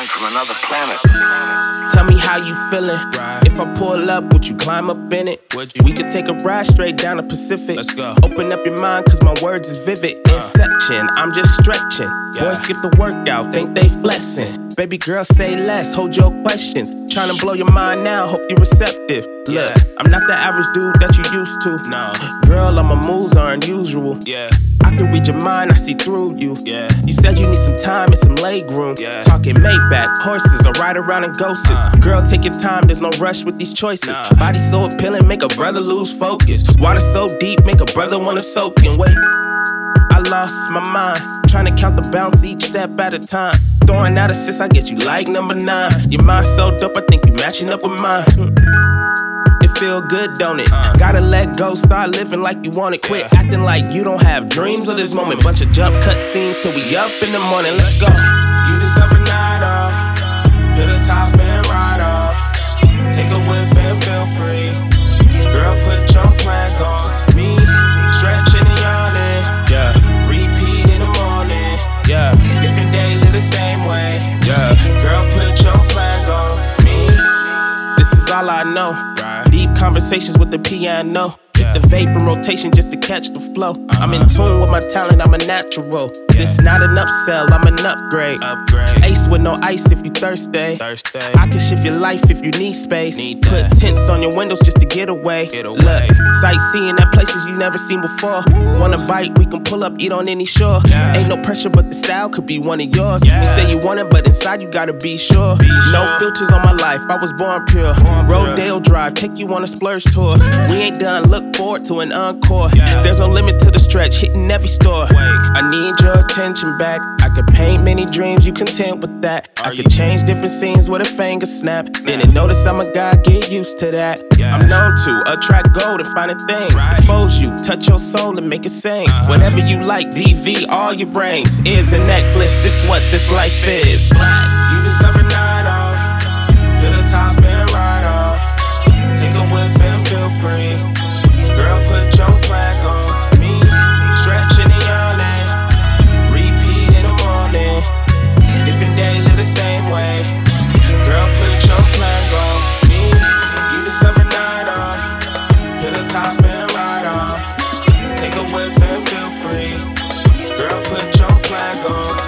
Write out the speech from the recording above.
mind from another planet. Tell me how you feeling. If I pull up, would you climb up in it? We could take a ride straight down the Pacific. Let's go. Open up your mind, cause my words is vivid. Uh. Inception, I'm just stretching. Yeah. Boys skip the workout, think they flexing. Baby girl, say less, hold your questions. Tryna blow your mind now, hope you're receptive. Look, Yeah. I'm not the average dude that you used to. No. Girl, all my moves are unusual. Yeah. I can read your mind, I see through you. Yeah. You said you need some time and some leg room. Yeah. Talking Maybach, horses, or ride around in ghosts. Girl, take your time, there's no rush with these choices. Nah. Body so appealing, make a brother lose focus. Water so deep, make a brother wanna soak in. Wait, lost my mind. Trying to count the bounce each step at a time. Throwing out assists, I get you like number nine. Your mind so dope, I think you matching up with mine. It feel good, don't it? Gotta let go, start living like you want it. Quit acting like you don't have dreams of this moment. Bunch of jump cut scenes till we up in the morning. Let's go. You deserve a night off. Hit the top and ride off. Take a whiff know. Right. Deep conversations with the piano. Yeah. the vapor rotation just to catch the flow. I'm in uh-huh. tune with my talent, I'm a natural. This not an upsell, I'm an upgrade. Upgrade. Ace with no ice if you thirsty. Thirsty. I can shift your life if you need space. Need Put tints on your windows just to get away. Get away. Look, sightseeing at places you never seen before. Want a bite, we can pull up, eat on any shore. Yeah. Ain't no pressure, but the style could be one of yours. Yeah. You say you want it, but inside you gotta be sure. No sure. filters on my life, I was born pure. Born pure. Rodeo Drive, take you on a splurge tour. We ain't done, look forward to an encore. Yeah. There's no limit to the stretch, hitting every store. Wait. I need your attention back. I could paint many dreams, you content with that. I could change different scenes with a finger snap. Didn't notice I'm a guy, get used to that. I'm known to attract gold and things. Right. Expose you, touch your soul and make it sing. Uh-huh. Whatever you like, VV, all your brains. Ears and necklace, this what this life is. Deserve top and ride off. Take a whiff and feel free. Girl, put your plans on.